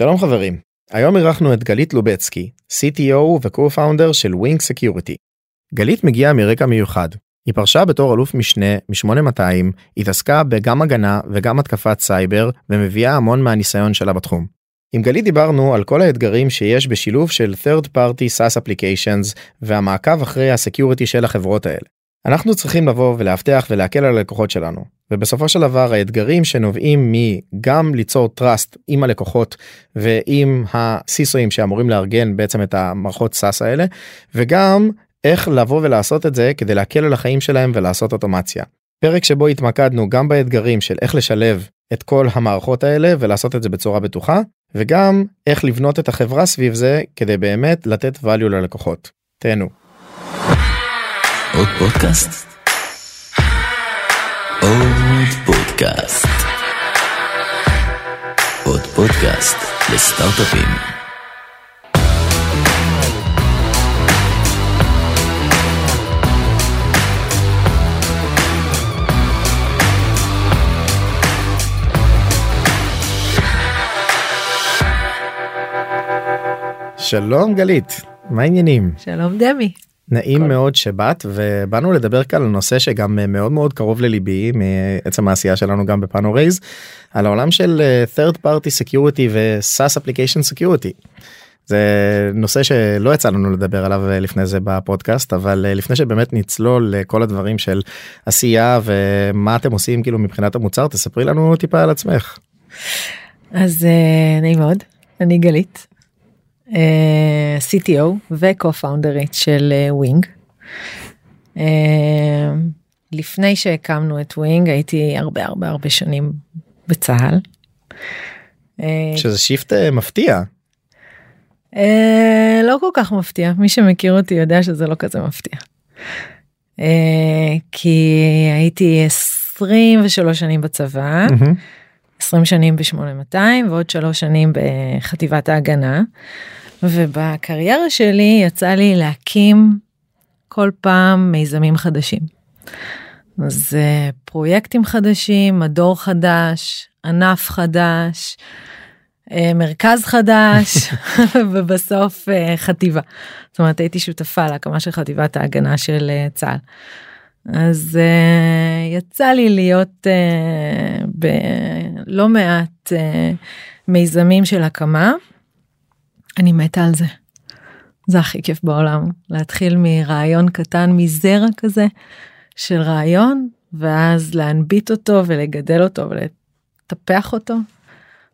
שלום חברים, היום אירחנו את גלית לובצקי, CTO ו-co-founder של Wing Security. גלית מגיעה מרקע מיוחד. היא פרשה בתור אלוף משנה מ-8200, התעסקה בגם הגנה וגם התקפת סייבר ומביאה המון מהניסיון שלה בתחום. עם גלית דיברנו על כל האתגרים שיש בשילוב של third party SaaS applications והמעקב אחרי ה security של החברות האלה. אנחנו צריכים לבוא ולאבטח ולהקל על הלקוחות שלנו ובסופו של דבר האתגרים שנובעים מגם ליצור trust עם הלקוחות ועם הסיסואים שאמורים לארגן בעצם את המערכות סאס האלה וגם איך לבוא ולעשות את זה כדי להקל על החיים שלהם ולעשות אוטומציה. פרק שבו התמקדנו גם באתגרים של איך לשלב את כל המערכות האלה ולעשות את זה בצורה בטוחה וגם איך לבנות את החברה סביב זה כדי באמת לתת value ללקוחות. תהנו. עוד פודקאסט? פודקאסט. עוד פודקאסט לסטארט-אפים. שלום גלית, מה העניינים? שלום דמי. נעים מאוד שבאת ובאנו לדבר כאן על נושא שגם אה, מאוד מאוד קרוב לליבי מעצם העשייה שלנו גם בפאנו רייז על העולם של אה, third party security ו-SaaS application security. זה נושא שלא יצא לנו לדבר עליו אה, לפני זה בפודקאסט אבל לפני שבאמת נצלול לכל הדברים של עשייה ומה אתם עושים כאילו מבחינת המוצר תספרי לנו טיפה על עצמך. אז נעים מאוד, אני גלית, CTO ו-co-founder ית של אה, ווינג. אה, לפני שהקמנו את ווינג הייתי הרבה הרבה הרבה שנים בצה"ל. אה, שזה shift אה, מפתיע. אה, לא כל כך מפתיע, מי שמכיר אותי יודע שזה לא כזה מפתיע. אה, כי הייתי 23 שנים בצבא. מהמם. 20 שנים ב-8200 ועוד 3 שנים בחטיבת ההגנה. ובקריירה שלי יצא לי להקים כל פעם מיזמים חדשים. אז אה, פרויקטים חדשים, מדור חדש, ענף חדש, אה, מרכז חדש ובסוף אה, חטיבה. זאת אומרת הייתי שותפה להקמה של חטיבת ההגנה של צה"ל. אז uh, יצא לי להיות uh, בלא מעט uh, מיזמים של הקמה. אני מתה על זה. זה הכי כיף בעולם להתחיל מרעיון קטן מזרע כזה של רעיון ואז להנביט אותו ולגדל אותו ולטפח אותו.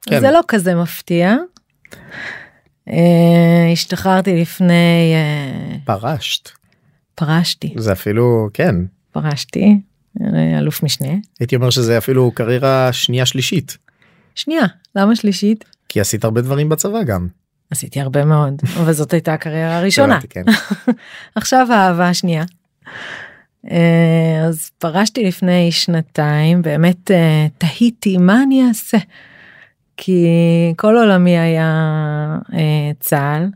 כן. זה לא כזה מפתיע. Uh, השתחררתי לפני uh, פרשת פרשתי זה אפילו כן פרשתי אה, אלוף משנה הייתי אומר שזה אפילו קריירה שנייה שלישית שנייה למה שלישית כי עשית הרבה דברים בצבא גם. עשיתי הרבה מאוד אבל זאת הייתה הקריירה הראשונה כן. עכשיו האהבה השנייה. אה, אז פרשתי לפני שנתיים באמת אה, תהיתי מה אני אעשה כי כל עולמי היה אה, צה"ל.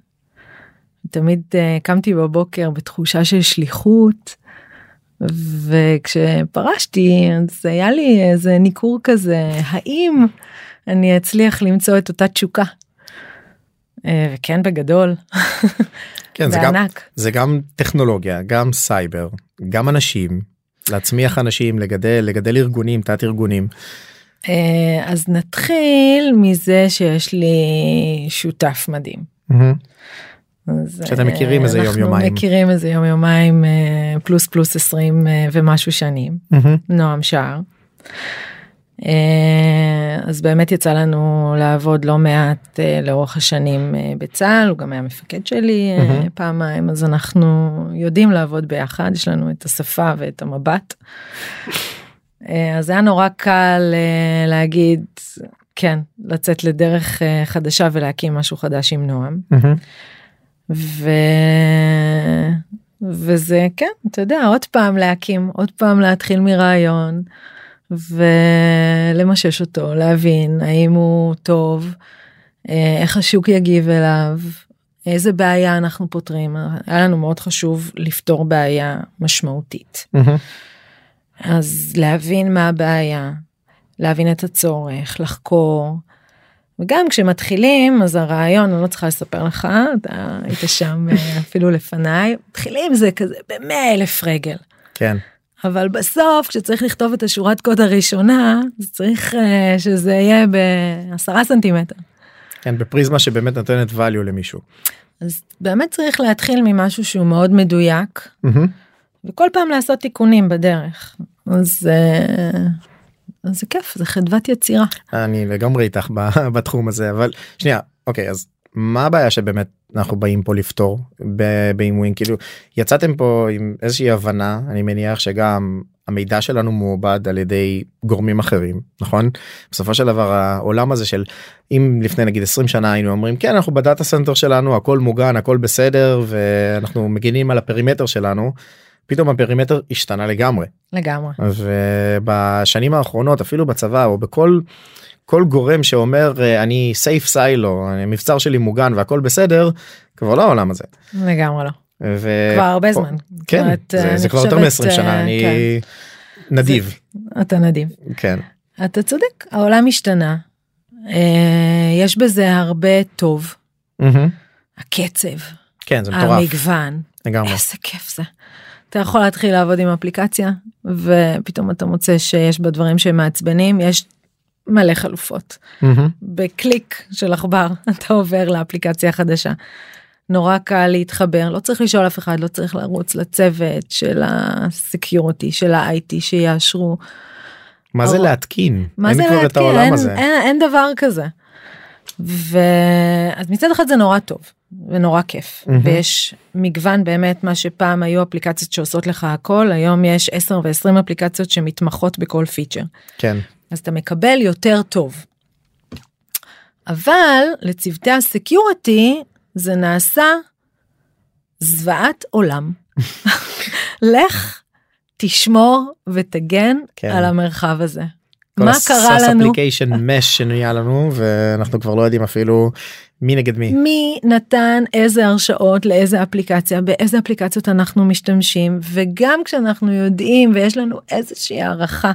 תמיד קמתי בבוקר בתחושה של שליחות וכשפרשתי אז היה לי איזה ניכור כזה האם אני אצליח למצוא את אותה תשוקה. אה, וכן בגדול. כן, זה גם. זה גם טכנולוגיה, גם סייבר, גם אנשים, להצמיח אנשים, לגדל, לגדל ארגונים, תת ארגונים. אה, אז נתחיל מזה שיש לי שותף מדהים. אז, שאתם מכירים אה, איזה יום, יומיים. אנחנו מכירים איזה יום יומיים פלוס פלוס 20 אה, ומשהו שנים. נועם שער. אה, אז באמת יצא לנו לעבוד לא מעט אה, לאורך השנים אה, בצה"ל, הוא גם היה מפקד שלי. פעמיים, אז אנחנו יודעים לעבוד ביחד, יש לנו את השפה ואת המבט. אז היה נורא קל להגיד, כן, לצאת לדרך חדשה ולהקים משהו חדש עם נועם. ו... וזה כן אתה יודע עוד פעם להקים עוד פעם להתחיל מרעיון ולמשש אותו להבין האם הוא טוב אה, איך השוק יגיב אליו איזה בעיה אנחנו פותרים. היה לנו מאוד חשוב לפתור בעיה משמעותית. אז להבין מה הבעיה להבין את הצורך לחקור. וגם כשמתחילים אז הרעיון אני לא צריכה לספר לך אתה היית שם אה, אפילו לפניי מתחילים זה כזה במאה אלף רגל. כן. אבל בסוף כשצריך לכתוב את השורת קוד הראשונה אז צריך אה, שזה יהיה בעשרה סנטימטר. כן, בפריזמה שבאמת נותנת value למישהו. אז באמת צריך להתחיל ממשהו שהוא מאוד מדויק מהמם. וכל פעם לעשות תיקונים בדרך אז, אה, אז זה כיף זה חדוות יצירה. אני לגמרי איתך בתחום הזה אבל שנייה אוקיי אז מה הבעיה שבאמת אנחנו באים פה לפתור באיומים כאילו יצאתם פה עם איזושהי הבנה אני מניח שגם המידע שלנו מעובד על ידי גורמים אחרים נכון? בסופו של דבר העולם הזה של אם לפני נגיד 20 שנה היינו אומרים כן אנחנו ב data center שלנו הכל מוגן הכל בסדר ואנחנו מגינים על ה perimeter שלנו פתאום ה perimeter השתנה לגמרי. לגמרי. ובשנים האחרונות אפילו בצבא או בכל כל גורם שאומר אה, אני סייף סיילו המבצר שלי מוגן והכל בסדר כבר לא העולם הזה. לגמרי לא. ו... כבר הרבה זמן. כן זאת זה, אני זה כבר יותר חושבת, מ-20 שנה אה, אני כן. נדיב אתה נדיב. כן אתה צודק העולם השתנה. אה, יש בזה הרבה טוב מהמם. הקצב כן זה מטורף המגוון לגמרי איזה כיף זה. אתה יכול להתחיל לעבוד עם אפליקציה ופתאום אתה מוצא שיש בה דברים שמעצבנים יש מלא חלופות מהמם. בקליק של עכבר אתה עובר לאפליקציה חדשה. נורא קל להתחבר לא צריך לשאול אף אחד לא צריך לרוץ לצוות של הסקיורטי של ה-IT שיאשרו מה זה להתקין מה אין זה להתקין? אין, הזה אין, אין דבר כזה. ואז מצד אחד זה נורא טוב ונורא כיף מהמם. ויש מגוון באמת מה שפעם היו אפליקציות שעושות לך הכל היום יש 10 ו-20 אפליקציות שמתמחות בכל פיצ'ר כן אז אתה מקבל יותר טוב. אבל לצוותי הסקיורטי זה נעשה זוועת עולם. לך תשמור ותגן כן. על המרחב הזה. כל מה קרה לנו? אפליקיישן מש שנהיה לנו ואנחנו כבר לא יודעים אפילו מי נגד מי. מי נתן איזה הרשאות לאיזה אפליקציה באיזה אפליקציות אנחנו משתמשים וגם כשאנחנו יודעים ויש לנו איזושהי הערכה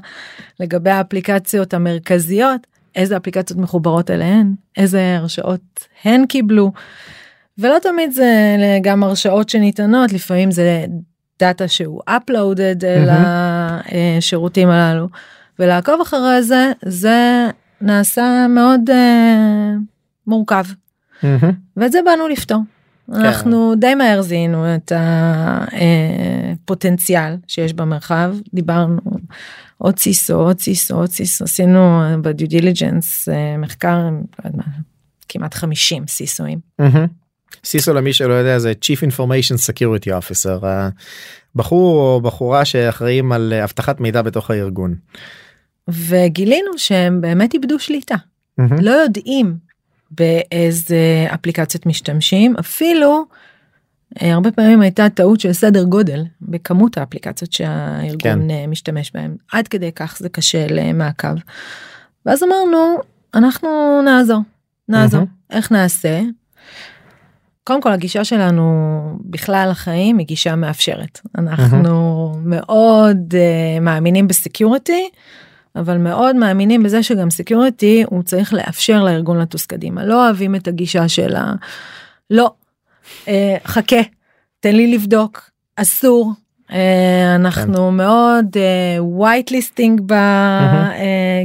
לגבי האפליקציות המרכזיות איזה אפליקציות מחוברות אליהן איזה הרשאות הן קיבלו. ולא תמיד זה גם הרשאות שניתנות לפעמים זה דאטה שהוא uploaded אל השירותים הללו ולעקוב אחרי זה זה נעשה מאוד אה, מורכב. מהמם. ואת זה באנו לפתור. אנחנו די מהר זיהינו את הפוטנציאל שיש במרחב דיברנו עוד סיסו עוד סיסו עוד סיסו עשינו בדיו דיליג'נס מחקר לא כמעט 50 סיסואים. מהמם. סיסו למי שלא יודע זה Chief Information Security Officer בחור או בחורה שאחראים על אה, אבטחת מידע בתוך הארגון. וגילינו שהם באמת איבדו שליטה מהמם. לא יודעים באיזה אפליקציות משתמשים אפילו אה, הרבה פעמים הייתה טעות של סדר גודל בכמות האפליקציות שהארגון כן. כן. משתמש בהם עד כדי כך זה קשה למעקב. ואז אמרנו אנחנו נעזור נעזור מהמם. איך נעשה. קודם כל הגישה שלנו בכלל לחיים היא גישה מאפשרת אנחנו מאוד uh, מאמינים בסקיוריטי אבל מאוד מאמינים בזה שגם security הוא צריך לאפשר לארגון לטוס קדימה. לא אוהבים את הגישה של ה... לא. אה, חכה תן לי לבדוק אסור. אה, אנחנו מאוד whitelisting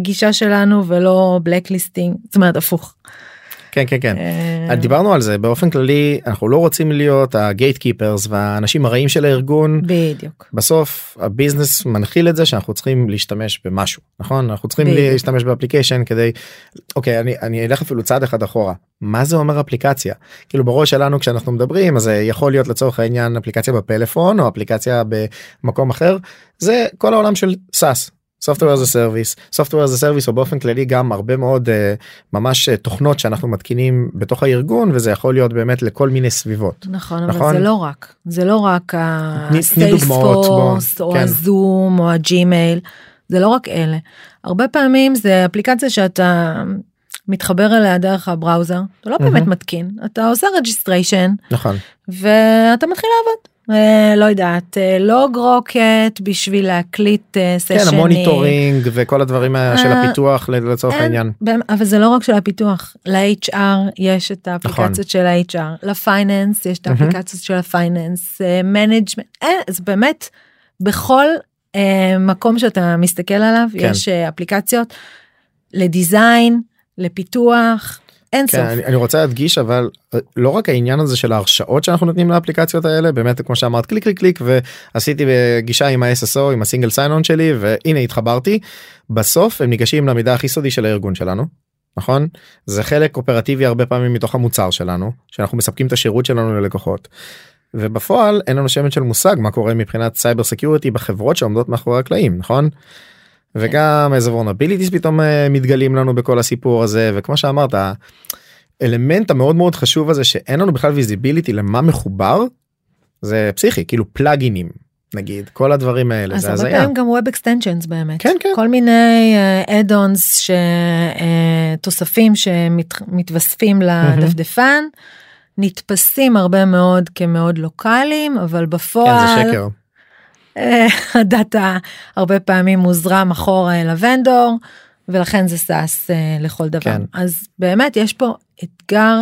בגישה שלנו ולא blacklisting זאת אומרת הפוך. כן כן כן. אה, דיברנו על זה באופן כללי אנחנו לא רוצים להיות ה gatekeepers והאנשים הרעים של הארגון. בדיוק. בסוף ה business מנחיל את זה שאנחנו צריכים להשתמש במשהו נכון? אנחנו צריכים בדיוק. להשתמש ב application כדי אוקיי אני אני אלך אפילו צעד אחד אחורה. מה זה אומר אפליקציה? כאילו בראש שלנו כשאנחנו מדברים אז זה יכול להיות לצורך העניין אפליקציה בפלאפון או אפליקציה במקום אחר. זה כל העולם של SaaS. Software as a service software as a service או באופן כללי גם הרבה מאוד אה, ממש אה, תוכנות שאנחנו מתקינים בתוך הארגון וזה יכול להיות באמת לכל מיני סביבות. נכון נכון? אבל זה לא רק זה לא רק. ה Salesforce או כן. ה Zoom או ה Gmail זה לא רק אלה הרבה פעמים זה אפליקציה שאתה מתחבר אליה דרך ה browser, אתה לא באמת מהמם. מתקין, אתה עושה registration נכון. ואתה מתחיל לעבוד. אה, לא יודעת, אה, LogRocket בשביל להקליט אה, סשנים. כן ה monitoring וכל הדברים ה- של אה, הפיתוח לצורך העניין. באמת, אבל זה לא רק של הפיתוח, ל-HR יש את האפליקציות נכון. של ה-HR, ל finance יש את. האפליקציות של ה finance, management, זה באמת בכל אה, מקום שאתה מסתכל עליו כן. יש אה, אפליקציות ל design, לפיתוח, אין כן, סוף. אני, אני רוצה להדגיש אבל אה, לא רק העניין הזה של ההרשאות שאנחנו נותנים לאפליקציות האלה באמת כמו שאמרת קליק קליק קליק ועשיתי גישה עם ה-SSO עם ה single sign-on שלי והנה התחברתי בסוף הם ניגשים למידע הכי סודי של הארגון שלנו. נכון זה חלק אופרטיבי הרבה פעמים מתוך המוצר שלנו שאנחנו מספקים את השירות שלנו ללקוחות. ובפועל אין לנו שמץ של מושג מה קורה מבחינת cyber security בחברות שעומדות מאחורי הקלעים נכון. וגם איזה vulnerabilities פתאום אה, מתגלים לנו בכל הסיפור הזה וכמו שאמרת האלמנט המאוד מאוד חשוב הזה שאין לנו בכלל visibility למה מחובר זה פסיכי כאילו פלאגינים נגיד כל הדברים האלה אז זה הרבה הזיה. פעמים גם web extensions באמת. כן, כן. כל מיני add-ons תוספים שמתווספים לדפדפן נתפסים הרבה מאוד כמאוד לוקאליים אבל כן, בפועל זה שקר. אה, הדאטה הרבה פעמים מוזרם אחורה אל ה vendor ולכן זה SaaS אה, לכל דבר כן. אז באמת יש פה אתגר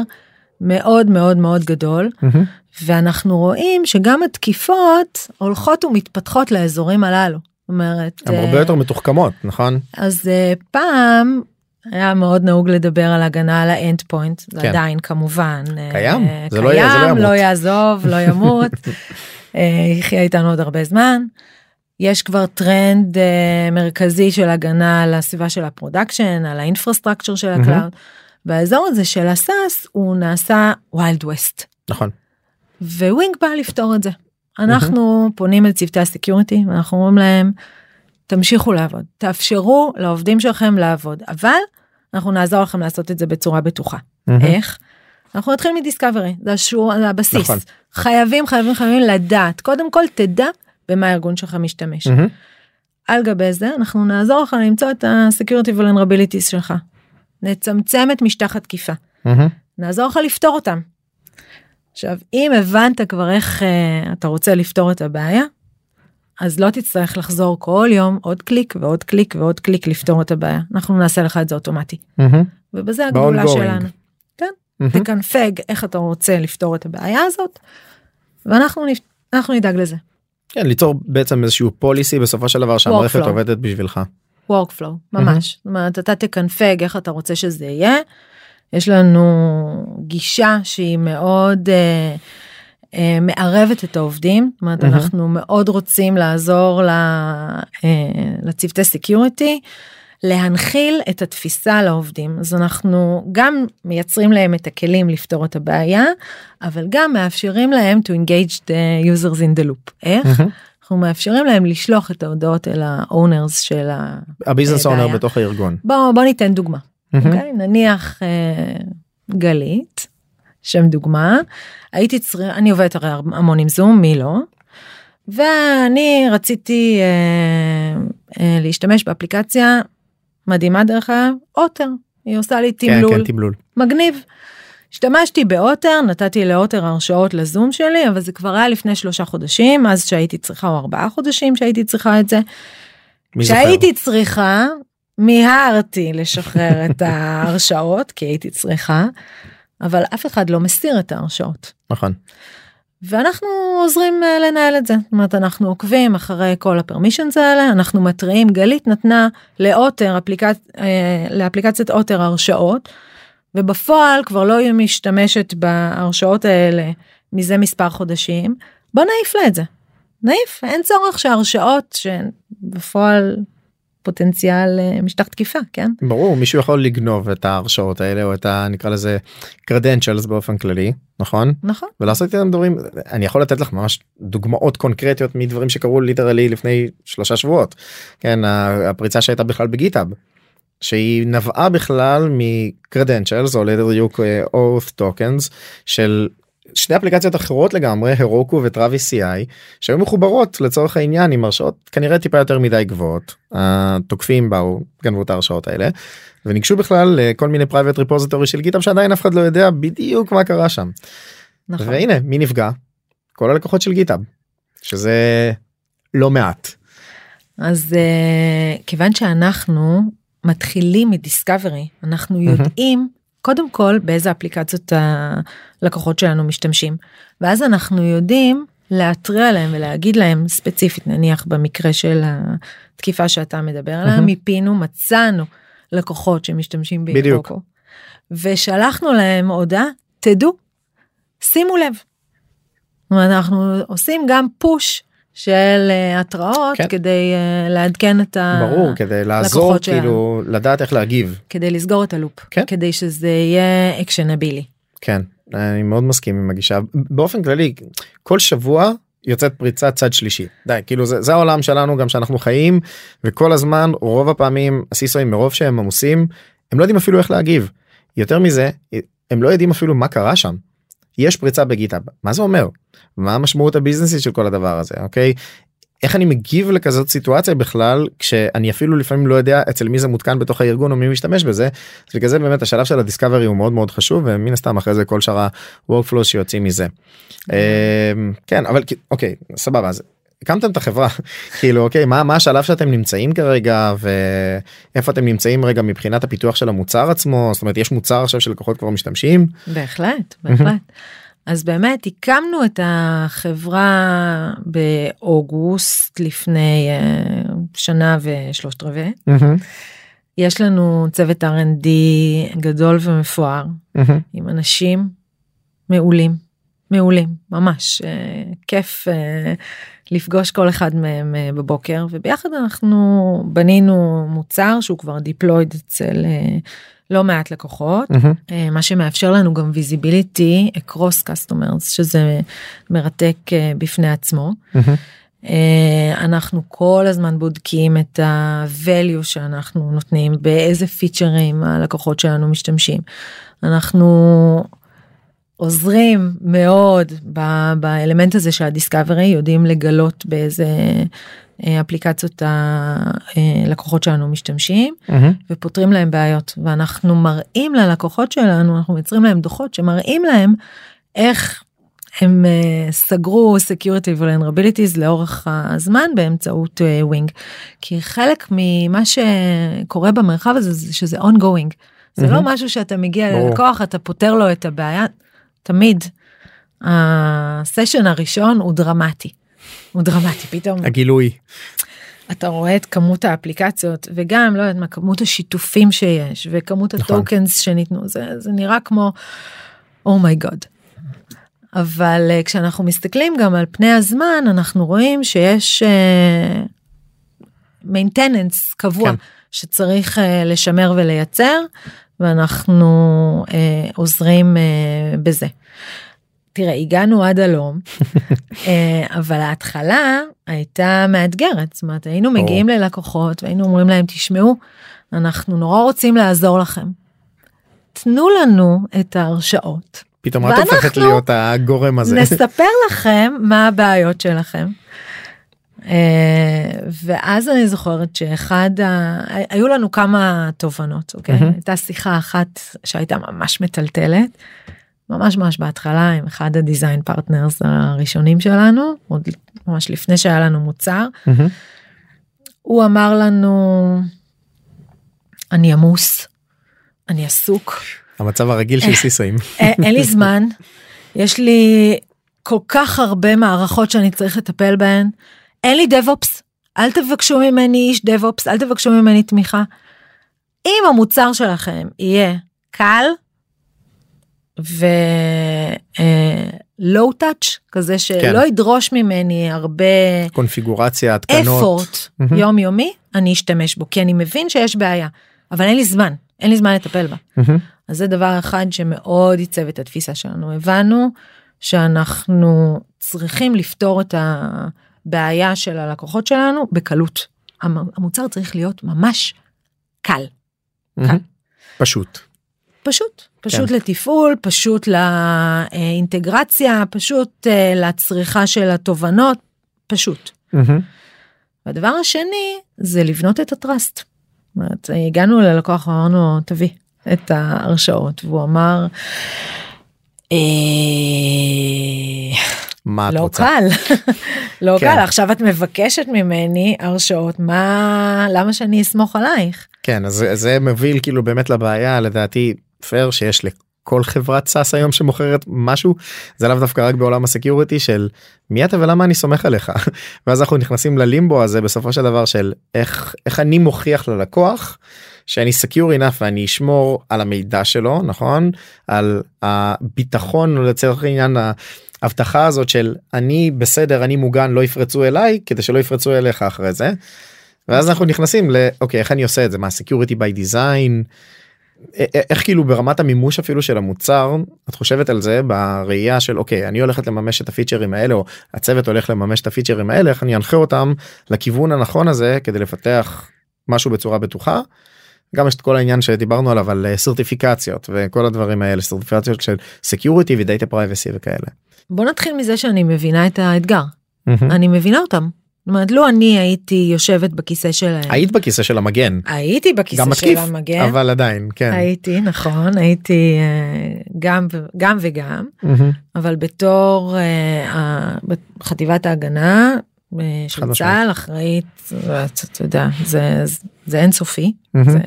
מאוד מאוד מאוד גדול מהמם. ואנחנו רואים שגם התקיפות הולכות ומתפתחות לאזורים הללו. זאת אומרת, הן אה, הרבה יותר מתוחכמות נכון אז אה, פעם היה מאוד נהוג לדבר על הגנה על ה endpoint, זה כן. עדיין כמובן. אה, קיים, אה, זה לא יהיה- זה לא קיים, ימות. לא יעזוב, לא ימות, אה, יחיה איתנו עוד הרבה זמן. יש כבר טרנד אה, מרכזי של הגנה על הסביבה של ה production, על ה infrastructure של. ה cloud. והאזור הזה של ה SaaS הוא נעשה wild west. נכון ו Wing בא לפתור את זה. אנחנו פונים אל צוותי ה security ואנחנו אומרים להם תמשיכו לעבוד תאפשרו לעובדים שלכם לעבוד אבל אנחנו נעזור לכם לעשות את זה בצורה בטוחה. מהמם. איך? אנחנו נתחיל מדיסקאברי זה השור זה הבסיס נכון. חייבים חייבים חייבים לדעת קודם כל תדע במה הארגון שלך משתמש. מהמם. על גבי זה אנחנו נעזור לך למצוא את ה-security vulnerabilities שלך. נצמצם את משטח התקיפה. מהמם. נעזור לך לפתור אותם. עכשיו אם הבנת כבר איך uh, אתה רוצה לפתור את הבעיה אז לא תצטרך לחזור כל יום עוד קליק ועוד קליק ועוד קליק לפתור את הבעיה אנחנו נעשה לך את זה אוטומטי מהמם. ובזה הגדולה. שלנו. תקנפג איך אתה רוצה לפתור את הבעיה הזאת ואנחנו נפ... אנחנו נדאג לזה. כן ליצור בעצם איזשהו policy בסופו של דבר שהמערכת. עובדת בשבילך. workflow ממש זאת אומרת אתה תקנפג איך אתה רוצה שזה יהיה. יש לנו גישה שהיא מאוד אה, אה, מערבת את העובדים זאת אומרת מהמם. אנחנו מאוד רוצים לעזור ל, אה, לצוותי security להנחיל את התפיסה לעובדים אז אנחנו גם מייצרים להם את הכלים לפתור את הבעיה אבל גם מאפשרים להם to engage the users in the loop איך. אנחנו מאפשרים להם לשלוח את ההודעות אל ה-owners של ה... ה business אה, owner. בתוך הארגון. בוא בוא ניתן דוגמה. מהמם. אוקיי? נניח אה, גלית, שם דוגמה, הייתי צריכה, אני עובדת הרי המון עם זום, מי לא? ואני רציתי אה, אה, להשתמש באפליקציה מדהימה דרך אגב, אוטר, היא עושה לי כן תמלול, כן תמלול. מגניב. השתמשתי באוטר, נתתי לאוטר הרשאות לזום שלי, אבל זה כבר היה לפני שלושה חודשים, אז שהייתי צריכה, או ארבעה חודשים שהייתי צריכה את זה. מי זוכר? כשהייתי צריכה, מיהרתי לשחרר את ההרשאות, כי הייתי צריכה, אבל אף אחד לא מסיר את ההרשאות. נכון. ואנחנו עוזרים אה, לנהל את זה. זאת אומרת, אנחנו עוקבים אחרי כל הפרמישנס האלה, אנחנו מתריעים, גלית נתנה לאוטר, אפליקצ... אה, לאפליקציית אוטר הרשאות, ובפועל כבר לא היא משתמשת בהרשאות האלה מזה מספר חודשים, בוא נעיף לה את זה. נעיף, אין צורך שהרשאות שבפועל פוטנציאל אה, משטח תקיפה, כן? ברור מישהו יכול לגנוב את ההרשאות האלה או את ה... נקרא לזה credentials באופן כללי נכון נכון. ולעשות איתם דברים אני יכול לתת לך ממש דוגמאות קונקרטיות מדברים שקרו ליטרלי לפני שלושה שבועות כן הפריצה שהייתה בכלל בגיטאב. שהיא נבעה בכלל מ-credentials או ליתר דיוק oath tokens של שתי אפליקציות אחרות לגמרי Heroku ו Travis CI שהיו מחוברות לצורך העניין עם הרשאות כנראה טיפה יותר מדי גבוהות התוקפים באו גנבו את ההרשאות האלה וניגשו בכלל לכל מיני private repository של GitHub שעדיין אף אחד לא יודע בדיוק מה קרה שם. נכון. והנה מי נפגע? כל הלקוחות של GitHub שזה לא מעט. אז אה, כיוון שאנחנו מתחילים מ discovery אנחנו יודעים קודם כל באיזה אפליקציות הלקוחות שלנו משתמשים ואז אנחנו יודעים להתריע להם ולהגיד להם ספציפית נניח במקרה של התקיפה שאתה מדבר עליה מיפינו מצאנו לקוחות שמשתמשים בדיוק. ושלחנו להם הודעה תדעו שימו לב. אנחנו עושים גם פוש של אה, התראות כן. כדי אה, לעדכן את ה... ברור כדי לעזור שלנו. כאילו לדעת איך להגיב כדי לסגור את הלופ כן. כדי שזה יהיה אקשנבילי. כן אני מאוד מסכים עם הגישה באופן כללי כל שבוע יוצאת פריצת צד שלישי די כאילו זה, זה העולם שלנו גם שאנחנו חיים וכל הזמן רוב הפעמים הסיסואים מרוב שהם עמוסים הם לא יודעים אפילו איך להגיב יותר מזה הם לא יודעים אפילו מה קרה שם. יש פריצה בגיטאב מה זה אומר מה המשמעות הביזנסית של כל הדבר הזה אוקיי. איך אני מגיב לכזאת סיטואציה בכלל כשאני אפילו לפעמים לא יודע אצל מי זה מותקן בתוך הארגון או מי משתמש בזה. אז בגלל זה באמת השלב של הדיסקאברי הוא מאוד מאוד חשוב ומן הסתם אחרי זה כל שאר ה-workflow שיוצאים מזה. אמ, כן אבל אוקיי סבבה אז הקמתם את החברה כאילו אוקיי מה מה השלב שאתם נמצאים כרגע ואיפה אתם נמצאים רגע מבחינת הפיתוח של המוצר עצמו? זאת אומרת יש מוצר עכשיו שלקוחות כבר משתמשים? בהחלט, בהחלט. אז באמת הקמנו את החברה באוגוסט לפני אה, שנה ושלושת רבעי. יש לנו צוות R&D גדול ומפואר עם אנשים מעולים, מעולים, ממש אה, כיף אה, לפגוש כל אחד מהם אה, בבוקר וביחד אנחנו בנינו מוצר שהוא כבר דיפלויד אצל אה, לא מעט לקוחות. אה, מה שמאפשר לנו גם visibility across customers שזה מרתק בפני עצמו. אה, אנחנו כל הזמן בודקים את ה-value שאנחנו נותנים באיזה פיצ'רים הלקוחות שלנו משתמשים. אנחנו עוזרים מאוד ב- באלמנט הזה של ה discovery יודעים לגלות באיזה אה, אפליקציות הלקוחות שלנו משתמשים ופותרים להם בעיות. ואנחנו מראים ללקוחות שלנו אנחנו מייצרים להם דוחות שמראים להם איך הם אה, סגרו security vulnerabilities לאורך הזמן באמצעות אה, Wing כי חלק ממה שקורה במרחב הזה זה שזה ongoing. זה לא משהו שאתה מגיע ברור. ללקוח אתה פותר לו את הבעיה תמיד הסשן הראשון הוא דרמטי. הוא דרמטי פתאום הגילוי אתה רואה את כמות האפליקציות וגם לא יודעת מה כמות השיתופים שיש וכמות נכון. ה tokens שניתנו זה זה נראה כמו oh my god. אבל uh, כשאנחנו מסתכלים גם על פני הזמן אנחנו רואים שיש maintenance קבוע כן. שצריך uh, לשמר ולייצר ואנחנו uh, עוזרים uh, בזה. תראה הגענו עד הלום אה, אבל ההתחלה הייתה מאתגרת זאת אומרת היינו. מגיעים ללקוחות והיינו אומרים להם תשמעו אנחנו נורא רוצים לעזור לכם. תנו לנו את ההרשאות פתאום את הופכת להיות הגורם הזה נספר לכם מה הבעיות שלכם. אה, ואז אני זוכרת שאחד ה... היו לנו כמה תובנות אוקיי מהמם. הייתה שיחה אחת שהייתה ממש מטלטלת. ממש ממש בהתחלה עם אחד ה design partners הראשונים שלנו עוד ממש לפני שהיה לנו מוצר מהמם. הוא אמר לנו אני עמוס אני עסוק המצב הרגיל של CISOים אה, אין לי זמן, יש לי כל כך הרבה מערכות שאני צריך לטפל בהן, אין לי DevOps, אל תבקשו ממני איש DevOps, אל תבקשו ממני תמיכה. אם המוצר שלכם יהיה קל ולואו טאץ' כזה שלא ידרוש ממני הרבה קונפיגורציה התקנות אפורט. יומיומי אני אשתמש בו כי אני מבין שיש בעיה אבל אין לי זמן אין לי זמן לטפל בה. אז זה דבר אחד שמאוד עיצב את התפיסה שלנו הבנו שאנחנו צריכים לפתור את הבעיה של הלקוחות שלנו בקלות. המ- המוצר צריך להיות ממש קל. מהמם. פשוט. פשוט, פשוט כן. לתפעול, פשוט לאינטגרציה, פשוט אה, לצריכה של התובנות, פשוט. והדבר השני זה לבנות את הטראסט. זאת אומרת, הגענו ללקוח אמרנו לו, תביא את ההרשאות והוא אמר "אה, מה את לא רוצה? קל. לא כן. קל. עכשיו את מבקשת ממני הרשאות. מה למה שאני אסמוך עלייך? כן אז זה- מוביל כאילו באמת לבעיה. לדעתי פייר שיש לכל חברת SaaS היום שמוכרת משהו. זה לאו דווקא רק בעולם ה security של מי אתה ולמה אני סומך עליך. ואז אנחנו נכנסים ללימבו הזה בסופו של דבר של איך איך אני מוכיח ללקוח שאני secure enough ואני אשמור על המידע שלו נכון? על הביטחון לצורך העניין ההבטחה הזאת של אני בסדר אני מוגן לא יפרצו אליי כדי שלא יפרצו אליך אחרי זה. ואז אנחנו נכנסים לאוקיי איך אני עושה את זה מה design א- א- איך כאילו ברמת המימוש אפילו של המוצר את חושבת על זה בראייה של אוקיי אני הולכת לממש את הפיצ'רים האלה או הצוות הולך לממש את הפיצ'רים האלה איך אני אנחה אותם לכיוון הנכון הזה כדי לפתח משהו בצורה בטוחה. גם יש את כל העניין שדיברנו עליו על אה, סרטיפיקציות וכל הדברים האלה סרטיפיקציות של security ודאטה פרייבסי וכאלה. בוא נתחיל מזה שאני מבינה את האתגר מהמם. אני מבינה אותם. זאת אומרת לו אני הייתי יושבת בכיסא שלהם היית בכיסא של המגן הייתי בכיסא גם של מתקיף המגן אבל עדיין כן. הייתי נכון הייתי אה, גם גם וגם מהמם. אבל בתור אה, חטיבת ההגנה אה, של. צה"ל אחראית אתה יודע זה זה אינסופי מהמם. זה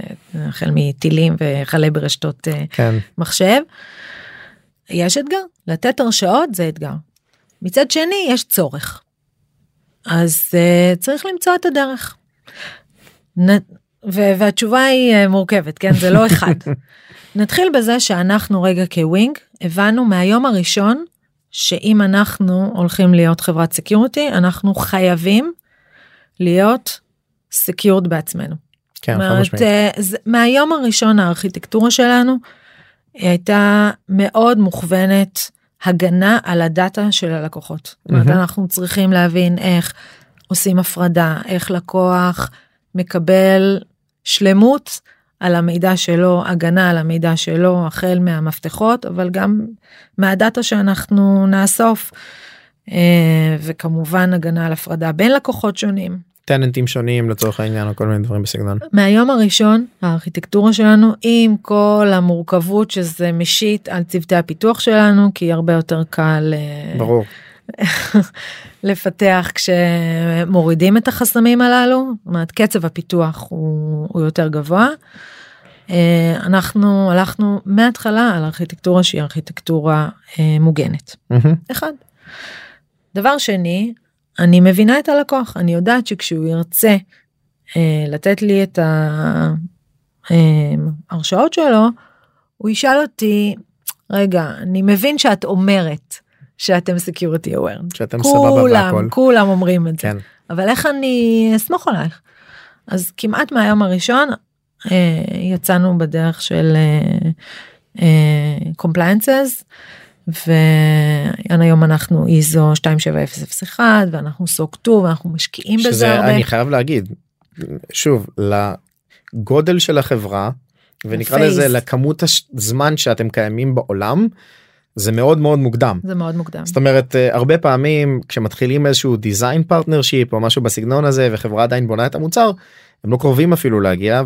החל מטילים וכלה ברשתות כן. מחשב. יש אתגר לתת הרשאות זה אתגר. מצד שני יש צורך. אז uh, צריך למצוא את הדרך. נ... ו- והתשובה היא uh, מורכבת כן זה לא אחד. נתחיל בזה שאנחנו רגע כווינג הבנו מהיום הראשון שאם אנחנו הולכים להיות חברת סקיורטי אנחנו חייבים להיות secured בעצמנו. כן, חד משמעית. אה, זה- מהיום הראשון הארכיטקטורה שלנו היא הייתה מאוד מוכוונת הגנה על ה data של הלקוחות. זאת אומרת. אנחנו צריכים להבין איך עושים הפרדה, איך לקוח מקבל שלמות על המידע שלו, הגנה על המידע שלו, החל מהמפתחות, אבל גם מה data שאנחנו נאסוף. אה, וכמובן הגנה על הפרדה בין לקוחות שונים. טננטים שונים לצורך העניין או כל מיני דברים בסגנון. מהיום הראשון הארכיטקטורה שלנו עם כל המורכבות שזה משית על צוותי הפיתוח שלנו כי הרבה יותר קל אה, ברור. לפתח כשמורידים את החסמים הללו זאת אומרת קצב הפיתוח הוא, הוא יותר גבוה. אה, אנחנו הלכנו מההתחלה על ארכיטקטורה שהיא ארכיטקטורה אה, מוגנת. מהמם. אחד. דבר שני, אני מבינה את הלקוח, אני יודעת שכשהוא ירצה אה, לתת לי את ההרשאות שלו, הוא ישאל אותי, רגע, אני מבין שאת אומרת שאתם security aware. שאתם סבבה כולם, והכל. כולם אומרים את זה. כן. אבל איך אני אסמוך עלייך? אז כמעט מהיום הראשון אה, יצאנו בדרך של אה, אה, compliances והיום אנחנו ISO 27001 ואנחנו SOC 2 ואנחנו משקיעים בזה שזה הרבה. אני חייב להגיד שוב לגודל של החברה ונקרא ל phase הזה לכמות הזמן שאתם קיימים בעולם זה מאוד מאוד מוקדם. זה מאוד מוקדם. זאת אומרת אה, הרבה פעמים כשמתחילים איזשהו design partnership או משהו בסגנון הזה וחברה עדיין בונה את המוצר הם לא קרובים אפילו להגיע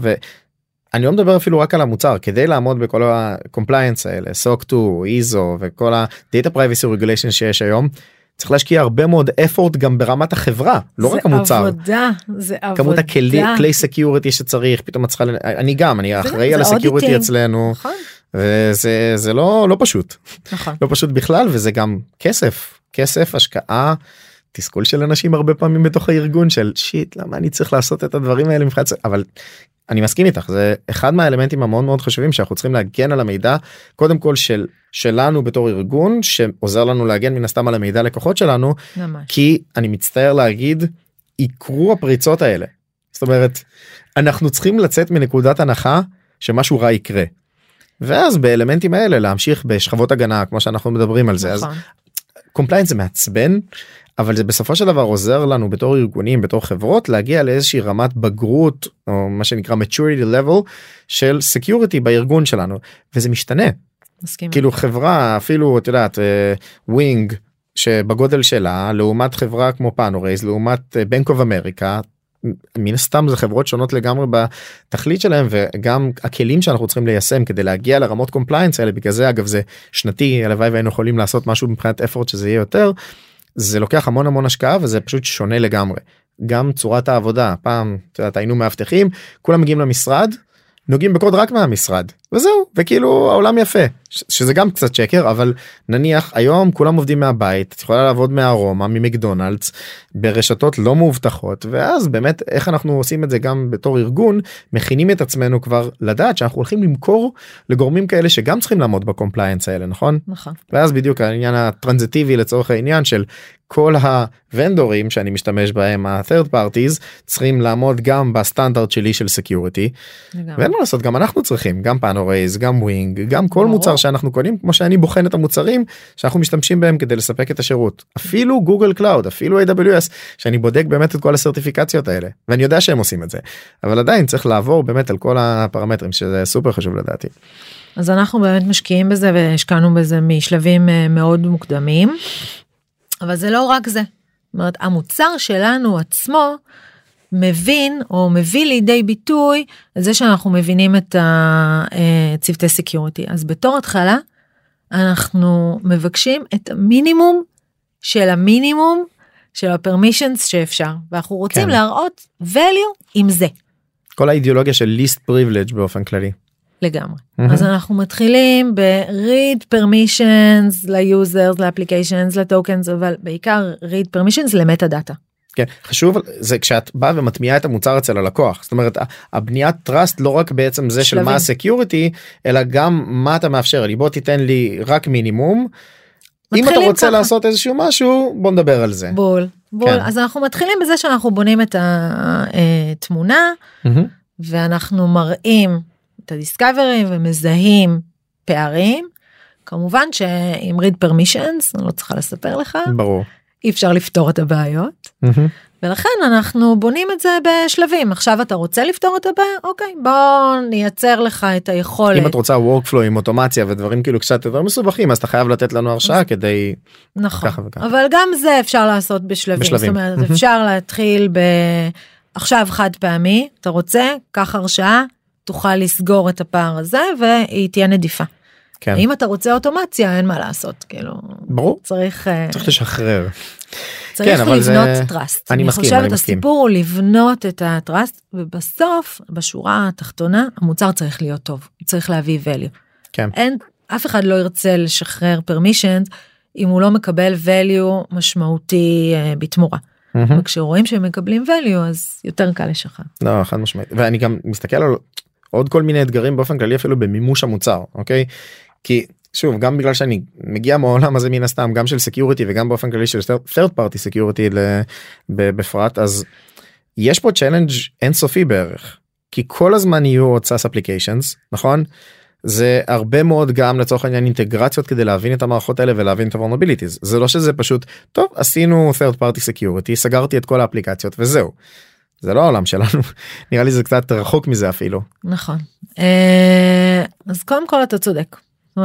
ואני לא מדבר אפילו רק על המוצר כדי לעמוד בכל ה-compliance האלה SOC 2 ISO וכל ה-data privacy regulation שיש היום צריך להשקיע הרבה מאוד effort גם ברמת החברה לא רק המוצר. זה עבודה, זה עבודה. כמות הכלי כלי security שצריך פתאום את צריכה אני גם אני אחראי על ה security auditing. אצלנו נכון, וזה זה לא לא פשוט נכון. לא פשוט בכלל וזה גם כסף כסף השקעה תסכול של אנשים הרבה פעמים בתוך הארגון של שיט למה אני צריך לעשות את הדברים האלה מבחינת אבל אני מסכים איתך זה אחד מהאלמנטים המאוד מאוד חשובים שאנחנו צריכים להגן על המידע קודם כל של שלנו בתור ארגון שעוזר לנו להגן מן הסתם על המידע לקוחות שלנו ממש. כי אני מצטער להגיד יקרו הפריצות האלה. זאת אומרת אנחנו צריכים לצאת מנקודת הנחה שמשהו רע יקרה. ואז באלמנטים האלה להמשיך בשכבות הגנה כמו שאנחנו מדברים על זה אז נכון. compliance זה מעצבן אבל זה בסופו של דבר עוזר לנו בתור ארגונים בתור חברות להגיע לאיזושהי רמת בגרות או מה שנקרא maturity level של security בארגון שלנו וזה משתנה מסכים. כאילו חברה אפילו את יודעת Wing שבגודל שלה לעומת חברה כמו Panorays לעומת Bank of America. מן הסתם זה חברות שונות לגמרי בתכלית שלהם וגם הכלים שאנחנו צריכים ליישם כדי להגיע לרמות compliance האלה בגלל זה אגב זה שנתי הלוואי והיינו יכולים לעשות משהו מבחינת אפורט שזה יהיה יותר. זה לוקח המון המון השקעה וזה פשוט שונה לגמרי. גם צורת העבודה פעם את יודעת, היינו מאבטחים כולם מגיעים למשרד נוגעים בקוד רק מהמשרד וזהו וכאילו העולם יפה שזה גם קצת שקר אבל נניח היום כולם עובדים מהבית את יכולה לעבוד מהרומא ממקדונלדס ברשתות לא מאובטחות ואז באמת איך אנחנו עושים את זה גם בתור ארגון מכינים את עצמנו כבר לדעת שאנחנו הולכים למכור לגורמים כאלה שגם צריכים לעמוד ב compliance האלה נכון נכון. ואז בדיוק העניין הטרנזיטיבי לצורך העניין של כל ה vendorים שאני משתמש בהם ה-third parties צריכים לעמוד גם בסטנדרט שלי של security. ואין מה לעשות גם אנחנו צריכים גם Panorays גם Wing גם כל ברור. מוצר שאנחנו קונים כמו שאני בוחן את המוצרים שאנחנו משתמשים בהם כדי לספק את השירות אפילו Google Cloud אפילו AWS שאני בודק באמת את כל ה certificationות האלה ואני יודע שהם עושים את זה אבל עדיין צריך לעבור באמת על כל הפרמטרים שזה סופר חשוב לדעתי. אז אנחנו באמת משקיעים בזה והשקענו בזה משלבים אה, מאוד מוקדמים. אבל זה לא רק זה. זאת אומרת, המוצר שלנו עצמו מבין או מביא לידי ביטוי את זה שאנחנו מבינים את הצוותי security. אז בתור התחלה אנחנו מבקשים את המינימום של המינימום של ה permissions שאפשר ואנחנו רוצים כן. להראות value עם זה. כל האידיאולוגיה של least privilege באופן כללי. לגמרי. מהמם. אז אנחנו מתחילים ב-read permissions ל-users, ל-applications, ל-tokens, אבל בעיקר read permissions ל metadata. כן חשוב זה כשאת באה ומטמיעה את המוצר אצל הלקוח זאת אומרת הבניית trust לא רק בעצם זה של מה שלבים. ה security אלא גם מה אתה מאפשר לי בוא תיתן לי רק מינימום. אם אתה רוצה ככה. לעשות איזשהו משהו בוא נדבר על זה. בול, בול. כן. אז אנחנו מתחילים בזה שאנחנו בונים את התמונה מהמם. ואנחנו מראים את הדיסקאברי ומזהים פערים. כמובן שעם read permissions, אני לא צריכה לספר לך, ברור. אי אפשר לפתור את הבעיות. מהמם. ולכן אנחנו בונים את זה בשלבים עכשיו אתה רוצה לפתור את הבעיה אוקיי בוא נייצר לך את היכולת אם את רוצה workflow עם אוטומציה ודברים כאילו קצת יותר מסובכים אז אתה חייב לתת לנו הרשאה כדי נכון ככה וככה. אבל גם זה אפשר לעשות בשלבים, בשלבים. זאת אומרת. אפשר להתחיל ב... עכשיו חד פעמי אתה רוצה קח הרשאה תוכל לסגור את הפער הזה והיא תהיה נדיפה. כן אם אתה רוצה אוטומציה אין מה לעשות כאילו ברור צריך אה, צריך לשחרר. צריך כן, אבל זה- לבנות טראסט. אני אני מסכים, חושבת אני מסכים. הסיפור הוא לבנות את הטראסט ובסוף בשורה התחתונה המוצר צריך להיות טוב צריך להביא value. כן. אין אף אחד לא ירצה לשחרר permissions אם הוא לא מקבל value משמעותי אה, בתמורה. מהמם. וכשרואים שהם מקבלים value אז יותר קל לשחרר. לא חד משמעית ואני גם מסתכל על עוד כל מיני אתגרים באופן כללי אפילו במימוש המוצר אוקיי כי שוב גם בגלל שאני מגיע מהעולם הזה מן הסתם גם של security וגם באופן כללי של third party security בפרט אז יש פה challenge אינסופי בערך כי כל הזמן יהיו עוד SaaS applications נכון. זה הרבה מאוד גם לצורך העניין אינטגרציות כדי להבין את המערכות האלה ולהבין את ה-vulnerabilities זה לא שזה פשוט טוב עשינו third party security סגרתי את כל האפליקציות וזהו. זה לא העולם שלנו נראה לי זה קצת רחוק מזה אפילו נכון. אה, אז קודם כל אתה צודק.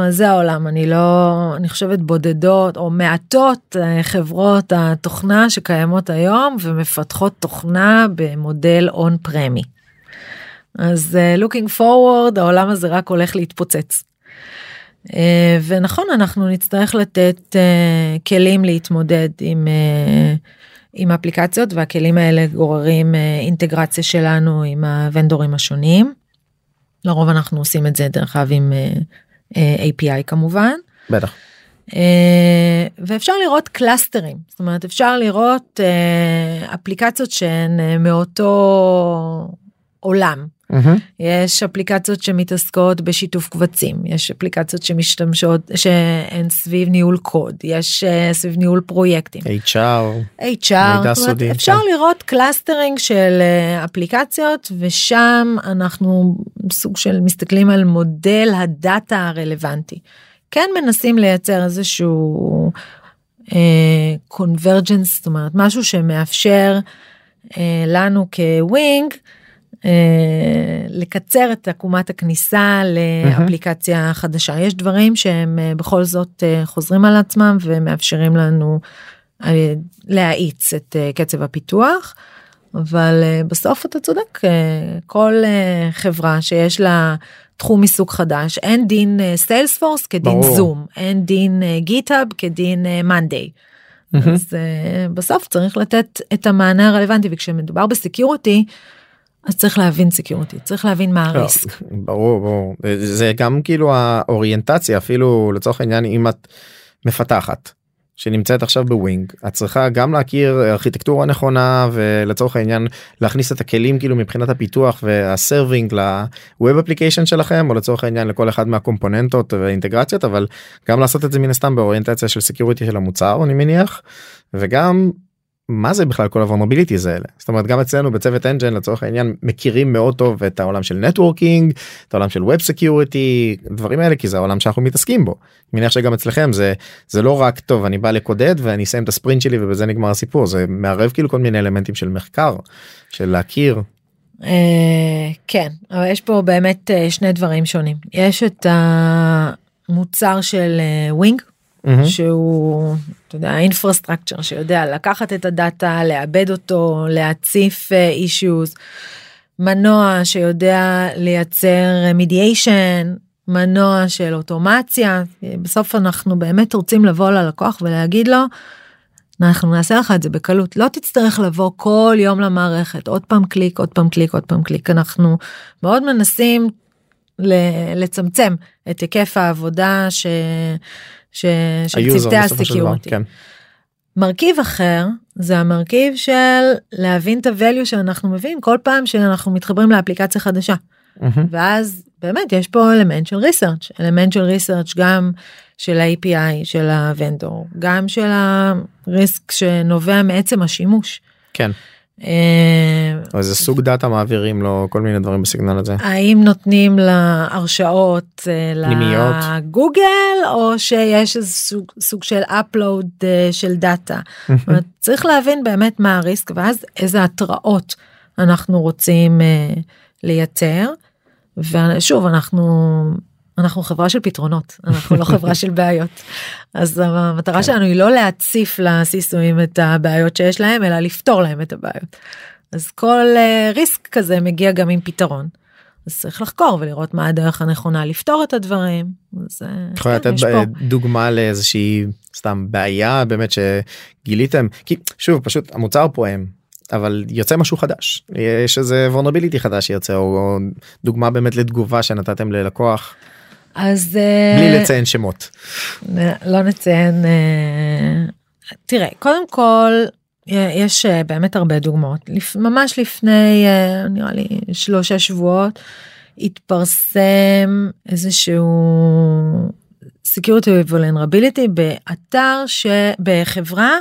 זה העולם אני לא אני חושבת בודדות או מעטות אה, חברות התוכנה שקיימות היום ומפתחות תוכנה במודל on-prem. אז אה, looking forward העולם הזה רק הולך להתפוצץ. אה, ונכון אנחנו נצטרך לתת אה, כלים להתמודד עם אה, עם אפליקציות והכלים האלה גוררים אה, אינטגרציה שלנו עם ה vendors השונים. לרוב אנחנו עושים את זה דרך אגב עם אה, אה, API כמובן. בטח ואפשר לראות clusters זאת אומרת אפשר לראות אפליקציות שהן מאותו עולם יש אפליקציות שמתעסקות בשיתוף קבצים יש אפליקציות שמשתמשות שהן סביב ניהול קוד יש אה, סביב ניהול פרויקטים HR HR, מידע סודי, אפשר כן. לראות clustering של אה, אפליקציות ושם אנחנו סוג של מסתכלים על מודל הדאטה הרלוונטי. כן מנסים לייצר איזשהו convergence, זאת אומרת משהו שמאפשר אה, לנו כווינג אה, לקצר את עקומת הכניסה לאפליקציה חדשה. יש דברים שהם אה, בכל זאת אה, חוזרים על עצמם ומאפשרים לנו אה, להאיץ את אה, קצב הפיתוח. אבל אה, בסוף אתה צודק, אה, כל אה, חברה שיש לה תחום עיסוק חדש, אין דין Salesforce כדין ברור. Zoom, אין דין GitHub כדין monday. מהמם. אז אה, בסוף צריך לתת את המענה הרלוונטי וכשמדובר ב security אז צריך להבין security צריך להבין מה לא, ה risk. ברור ברור זה גם כאילו האוריינטציה אפילו לצורך העניין אם את מפתחת שנמצאת עכשיו בווינג את צריכה גם להכיר ארכיטקטורה נכונה ולצורך העניין להכניס את הכלים כאילו מבחינת הפיתוח וה serving ל web application שלכם או לצורך העניין לכל אחד מהקומפוננטות והאינטגרציות אבל גם לעשות את זה מן הסתם באוריינטציה של security של המוצר אני מניח וגם מה זה בכלל כל ה vulnerabilities האלה זאת אומרת גם אצלנו בצוות engine לצורך העניין מכירים מאוד טוב את העולם של networking את העולם של web security דברים האלה כי זה העולם שאנחנו מתעסקים בו. אני מניח שגם אצלכם זה זה לא רק טוב אני בא לקודד ואני אסיים את הספרינט שלי ובזה נגמר הסיפור זה מערב כאילו כל מיני אלמנטים של מחקר של להכיר. אה, כן אבל יש פה באמת אה, שני דברים שונים יש את המוצר של ווינג מהמם. שהוא אתה יודע ה infrastructure שיודע לקחת את הדאטה לעבד אותו להציף אישיוז מנוע שיודע לייצר remediation מנוע של אוטומציה בסוף אנחנו באמת רוצים לבוא ללקוח ולהגיד לו. אנחנו נעשה לך את זה בקלות לא תצטרך לבוא כל יום למערכת עוד פעם קליק עוד פעם קליק עוד פעם קליק אנחנו מאוד מנסים לצמצם את היקף העבודה ש... ש... של צוותי ה security. כן. מרכיב אחר זה המרכיב של להבין את ה value שאנחנו מביאים כל פעם שאנחנו מתחברים לאפליקציה חדשה מהמם. ואז באמת יש פה אלמנט של research אלמנט של research גם של ה-API של ה vendor גם של ה risk שנובע מעצם השימוש. כן. אה, איזה סוג דאטה מעבירים לו כל מיני דברים בסגנון הזה. האם נותנים לה הרשאות אה. לגוגל או שיש איזה סוג, סוג של upload אה, של דאטה. צריך להבין באמת מה הריסק ואז איזה התראות אנחנו רוצים אה, לייצר. ושוב אנחנו אנחנו חברה של פתרונות אנחנו לא חברה של בעיות אז המטרה כן. שלנו היא לא להציף לסיסויים את הבעיות שיש להם אלא לפתור להם את הבעיות. אז כל אה, ריסק כזה מגיע גם עם פתרון. אז צריך לחקור ולראות מה הדרך הנכונה לפתור את הדברים. אז, אה, את יכולה כן, לתת פה- דוגמה לאיזושהי סתם בעיה באמת שגיליתם כי שוב פשוט המוצר פועם אבל יוצא משהו חדש יש איזה vulnerability חדש שיוצא או, או דוגמה באמת לתגובה שנתתם ללקוח אז אה, בלי לציין שמות. לא נציין אה, תראה קודם כל יש אה, באמת הרבה דוגמאות ממש לפני אה, נראה לי שלושה שבועות התפרסם איזשהו security vulnerability באתר שבחברה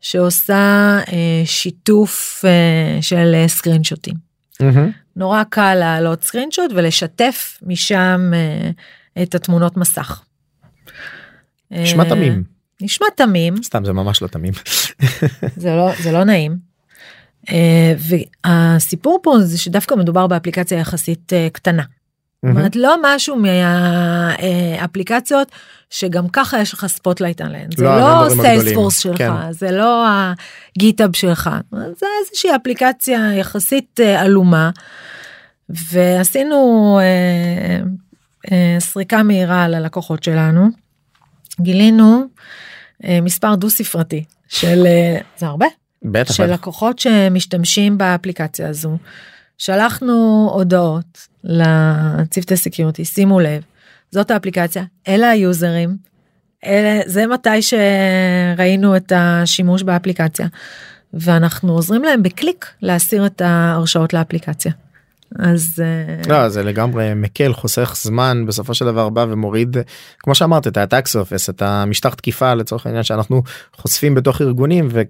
שעושה אה, שיתוף אה, של אה, סקרינשוטים. מהמם. נורא קל להעלות screenshot ולשתף משם אה, את התמונות מסך. נשמע אה, תמים נשמע תמים סתם זה ממש לא תמים. זה לא זה לא נעים. אה, והסיפור פה זה שדווקא מדובר באפליקציה יחסית אה, קטנה. זאת אומרת לא משהו מהאפליקציות שגם ככה יש לך spotlight עליהן זה לא לא ה vendors הגדולים, Salesforce שלך כן. זה לא ה GitHub שלך זה איזושהי אפליקציה יחסית עלומה ועשינו סריקה מהירה על הלקוחות שלנו גילינו אה, מספר דו ספרתי של אה, זה הרבה בטח. של. לקוחות שמשתמשים באפליקציה הזו. שלחנו הודעות לצוותי security שימו לב זאת האפליקציה אלה ה users אלה זה מתי שראינו את השימוש באפליקציה ואנחנו עוזרים להם בקליק להסיר את ההרשאות לאפליקציה. אז אה, לא זה לגמרי מקל חוסך זמן בסופו של דבר בא ומוריד כמו שאמרת את ה-attack surface את המשטח תקיפה לצורך העניין שאנחנו חושפים בתוך ארגונים. ו...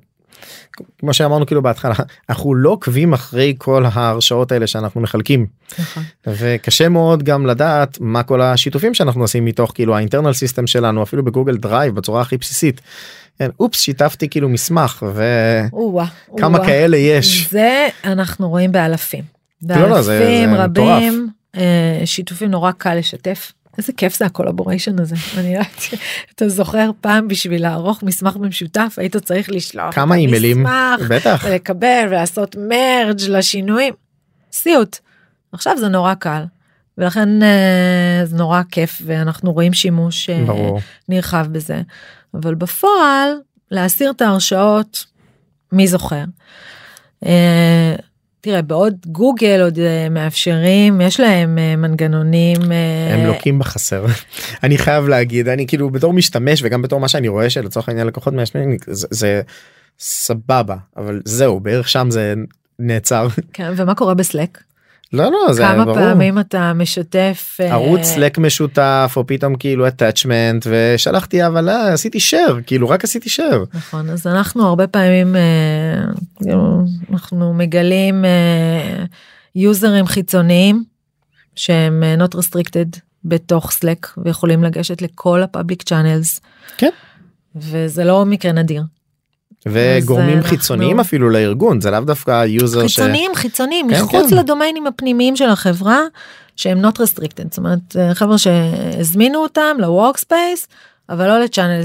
כמו שאמרנו כאילו בהתחלה אנחנו לא עוקבים אחרי כל ההרשאות האלה שאנחנו מחלקים נכון. וקשה מאוד גם לדעת מה כל השיתופים שאנחנו עושים מתוך כאילו ה internal system שלנו אפילו ב Google Drive בצורה הכי בסיסית. כן, אופס שיתפתי כאילו מסמך וכמה. כאלה יש. זה אנחנו רואים באלפים. לא, לא, זה רבים, אה, שיתופים נורא קל לשתף. איזה כיף זה הקולבוריישן הזה. אני לא יודעת, אתה זוכר פעם בשביל לערוך מסמך במשותף היית צריך לשלוח כמה אימיילים בטח ולקבל ולעשות מרג' לשינויים. סיוט. עכשיו זה נורא קל. ולכן אה, זה נורא כיף ואנחנו רואים שימוש אה, ברור נרחב בזה. אבל בפועל להסיר את ההרשאות מי זוכר. אה, תראה בעוד גוגל עוד אה, מאפשרים יש להם אה, מנגנונים אה, הם לוקים בחסר. אני חייב להגיד אני כאילו בתור משתמש וגם בתור מה שאני רואה שלצורך העניין לקוחות מעשנים זה, זה סבבה אבל זהו בערך שם זה נעצר. כן, ומה קורה בסלק לא לא זה כמה ברור. פעמים אתה משתף אה, ערוץ Slack משותף או פתאום כאילו attachment ושלחתי אבל אה, עשיתי share כאילו רק עשיתי share נכון אז אנחנו הרבה פעמים אה, אנחנו מגלים אה, users חיצוניים שהם אה, not restricted בתוך Slack ויכולים לגשת לכל ה public channels. כן. וזה לא מקרה נדיר. וגורמים אנחנו- חיצוניים אפילו לארגון זה לאו דווקא user ש... חיצוניים חיצוניים כן, מחוץ כן. לדומיינים הפנימיים של החברה שהם not restricted זאת אומרת אה, חבר'ה שהזמינו אותם ל-workspace אבל לא לצ'אנל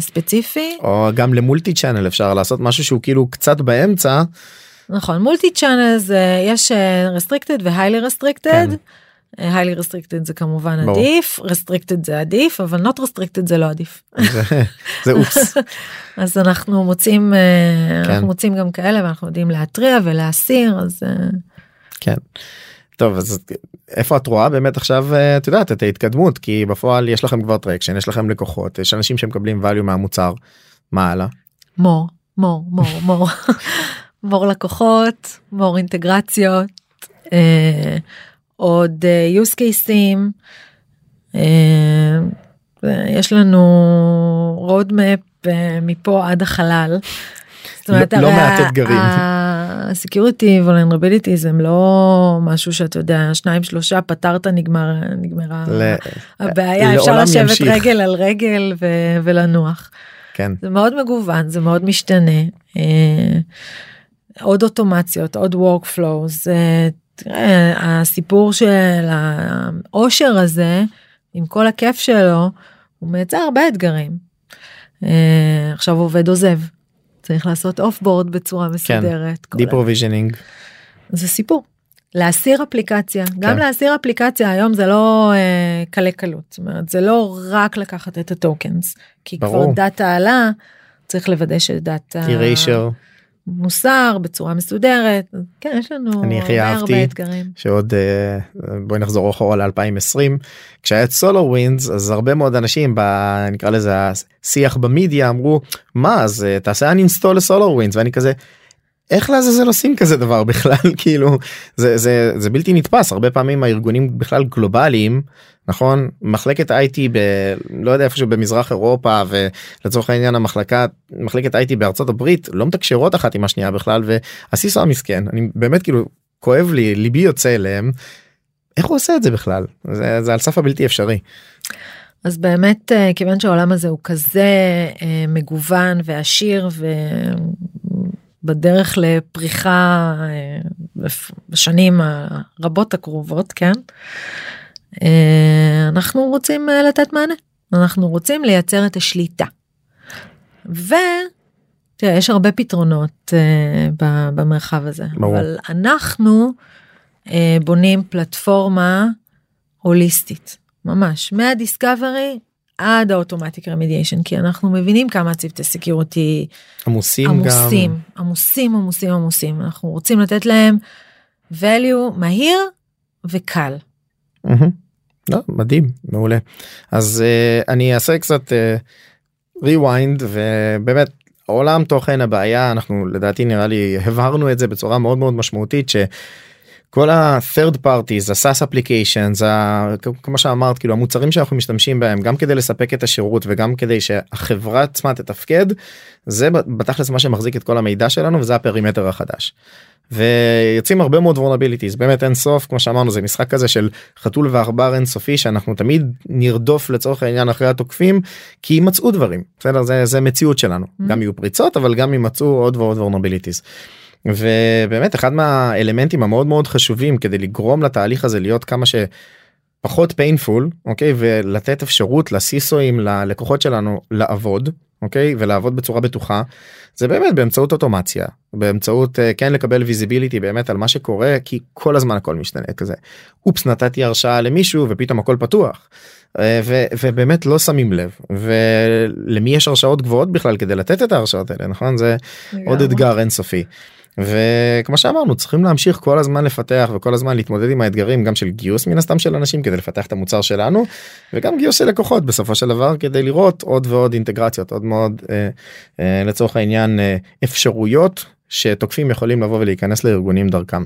ספציפי או גם למולטי צ'אנל אפשר לעשות משהו שהוא כאילו קצת באמצע נכון מולטי צ'אנל זה יש אה, restricted ו-highly restricted. כן. אה, highly restricted זה כמובן ברור. עדיף restricted זה עדיף אבל not restricted זה לא עדיף. זה, זה אופס. אז אנחנו מוצאים אה, כן. אנחנו מוצאים גם כאלה ואנחנו יודעים להתריע ולהסיר אז אה, כן. טוב אז איפה את רואה באמת עכשיו אה, את יודעת את ההתקדמות? כי בפועל יש לכם כבר traction יש לכם לקוחות יש אנשים שמקבלים value מהמוצר. מה הלאה? more more more more. more לקוחות more אינטגרציות אה, עוד אה, use cases אה, יש לנו road map אה, מפה עד החלל. זאת אומרת, לא- לא הרי מעט אתגרים. ה-security vulnerabilities הם לא משהו שאתה יודע שניים שלושה פתרת נגמר נגמרה ל- הבעיה אפשר לשבת ימשיך. רגל על רגל ו- ולנוח. כן זה מאוד מגוון זה מאוד משתנה אה, עוד אוטומציות עוד workflows אה, תראה הסיפור של העושר הזה עם כל הכיף שלו הוא מייצר הרבה אתגרים. אה, עכשיו עובד עוזב צריך לעשות off-board בצורה מסודרת. כל Deep provisioning זה סיפור. להסיר אפליקציה גם כן. להסיר אפליקציה היום זה לא אה, קלי קלות זאת אומרת זה לא רק לקחת את ה tokens כי ברור. כבר דאטה עלה צריך לוודא שדאטה erasure מוסר בצורה מסודרת כן יש לנו אני הכי אהבתי. שעוד אה, בואי נחזור אחורה ל-2020 כשהיה את סולר ווינדס אז הרבה מאוד אנשים ב... נקרא לזה השיח במדיה אמרו מה אז אה, תעשה uninstall לסולר ווינדס ואני כזה. איך לעזאזל עושים כזה דבר בכלל כאילו זה זה זה בלתי נתפס הרבה פעמים הארגונים בכלל גלובליים נכון? מחלקת IT ב... לא יודע איפשהו במזרח אירופה ולצורך העניין המחלקה מחלקת IT בארצות הברית לא מתקשרות אחת עם השנייה בכלל והסיסו המסכן. אני באמת כאילו כואב לי ליבי יוצא אליהם. איך הוא עושה את זה בכלל? זה, זה על סף הבלתי אפשרי. אז באמת אה, כיוון שהעולם הזה הוא כזה אה, מגוון ועשיר ובדרך לפריחה אה, בשנים הרבות הקרובות כן אנחנו רוצים אה, לתת מענה אנחנו רוצים לייצר את השליטה. ותראה יש הרבה פתרונות אה, ב- במרחב הזה ברור. אבל אנחנו אה, בונים פלטפורמה הוליסטית ממש מהדיסקאברי עד האוטומטיק רמידיאשן כי אנחנו מבינים כמה צוותי סקיורטי עמוסים, עמוסים גם עמוסים עמוסים עמוסים אנחנו רוצים לתת להם value מהיר וקל. לא, מדהים מעולה. אז uh, אני אעשה קצת uh, rewind ובאמת עולם תוכן הבעיה אנחנו לדעתי נראה לי הבהרנו את זה בצורה מאוד מאוד משמעותית כל ה-third parties, ה-SAS applications, ה- כמו שאמרת, כאילו המוצרים שאנחנו משתמשים בהם גם כדי לספק את השירות וגם כדי שהחברה עצמה תתפקד, זה בתכלס מה שמחזיק את כל המידע שלנו וזה ה perimeter החדש. ויוצאים הרבה מאוד vulnerabilities באמת אין סוף כמו שאמרנו זה משחק כזה של חתול ועכבר אינסופי שאנחנו תמיד נרדוף לצורך העניין אחרי התוקפים כי יימצאו דברים בסדר זה זה מציאות שלנו mm-hmm. גם יהיו פריצות אבל גם יימצאו עוד ועוד vulnerabilities. ובאמת אחד מהאלמנטים המאוד מאוד חשובים כדי לגרום לתהליך הזה להיות כמה שפחות painful אוקיי ולתת אפשרות לסיסואים ללקוחות שלנו לעבוד אוקיי ולעבוד בצורה בטוחה זה באמת באמצעות אוטומציה באמצעות uh, כן לקבל visibility באמת על מה שקורה כי כל הזמן הכל משתנה כזה אופס נתתי הרשאה למישהו ופתאום הכל פתוח. Uh, ו, ובאמת לא שמים לב ולמי יש הרשאות גבוהות בכלל כדי לתת את ההרשאות האלה נכון זה עוד אתגר אינסופי. וכמו שאמרנו צריכים להמשיך כל הזמן לפתח וכל הזמן להתמודד עם האתגרים גם של גיוס מן הסתם של אנשים כדי לפתח את המוצר שלנו וגם גיוס של לקוחות בסופו של דבר כדי לראות עוד ועוד אינטגרציות עוד מאוד אה, אה, לצורך העניין אה, אפשרויות שתוקפים יכולים לבוא ולהיכנס לארגונים דרכם.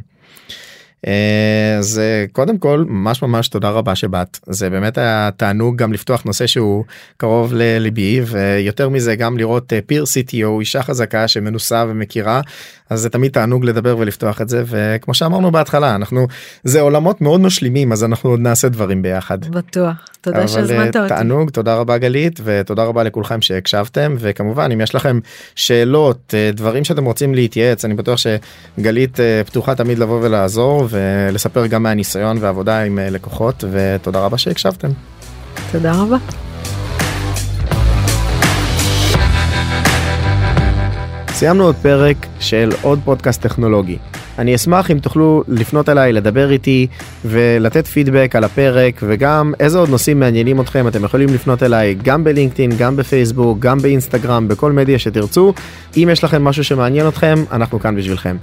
אז אה, קודם כל ממש ממש תודה רבה שבאת זה באמת היה תענוג גם לפתוח נושא שהוא קרוב לליבי ויותר מזה גם לראות פיר אה, CTO אישה חזקה שמנוסה ומכירה אז זה תמיד תענוג לדבר ולפתוח את זה וכמו שאמרנו בהתחלה אנחנו זה עולמות מאוד משלימים אז אנחנו עוד נעשה דברים ביחד. בטוח. תודה שהזמנת אותי. תענוג תודה רבה גלית ותודה רבה לכולכם שהקשבתם וכמובן אם יש לכם שאלות אה, דברים שאתם רוצים להתייעץ אני בטוח שגלית פתוחה תמיד לבוא ולעזור ולספר גם מהניסיון ועבודה עם אה, לקוחות ותודה רבה שהקשבתם. תודה רבה. סיימנו עוד פרק של עוד פודקאסט טכנולוגי. אני אשמח אם תוכלו לפנות אליי, לדבר איתי ולתת פידבק על הפרק וגם איזה עוד נושאים מעניינים אתכם אתם יכולים לפנות אליי גם בלינקדאין, גם בפייסבוק, גם באינסטגרם, בכל מדיה שתרצו. אם יש לכם משהו שמעניין אתכם, אנחנו כאן בשבילכם.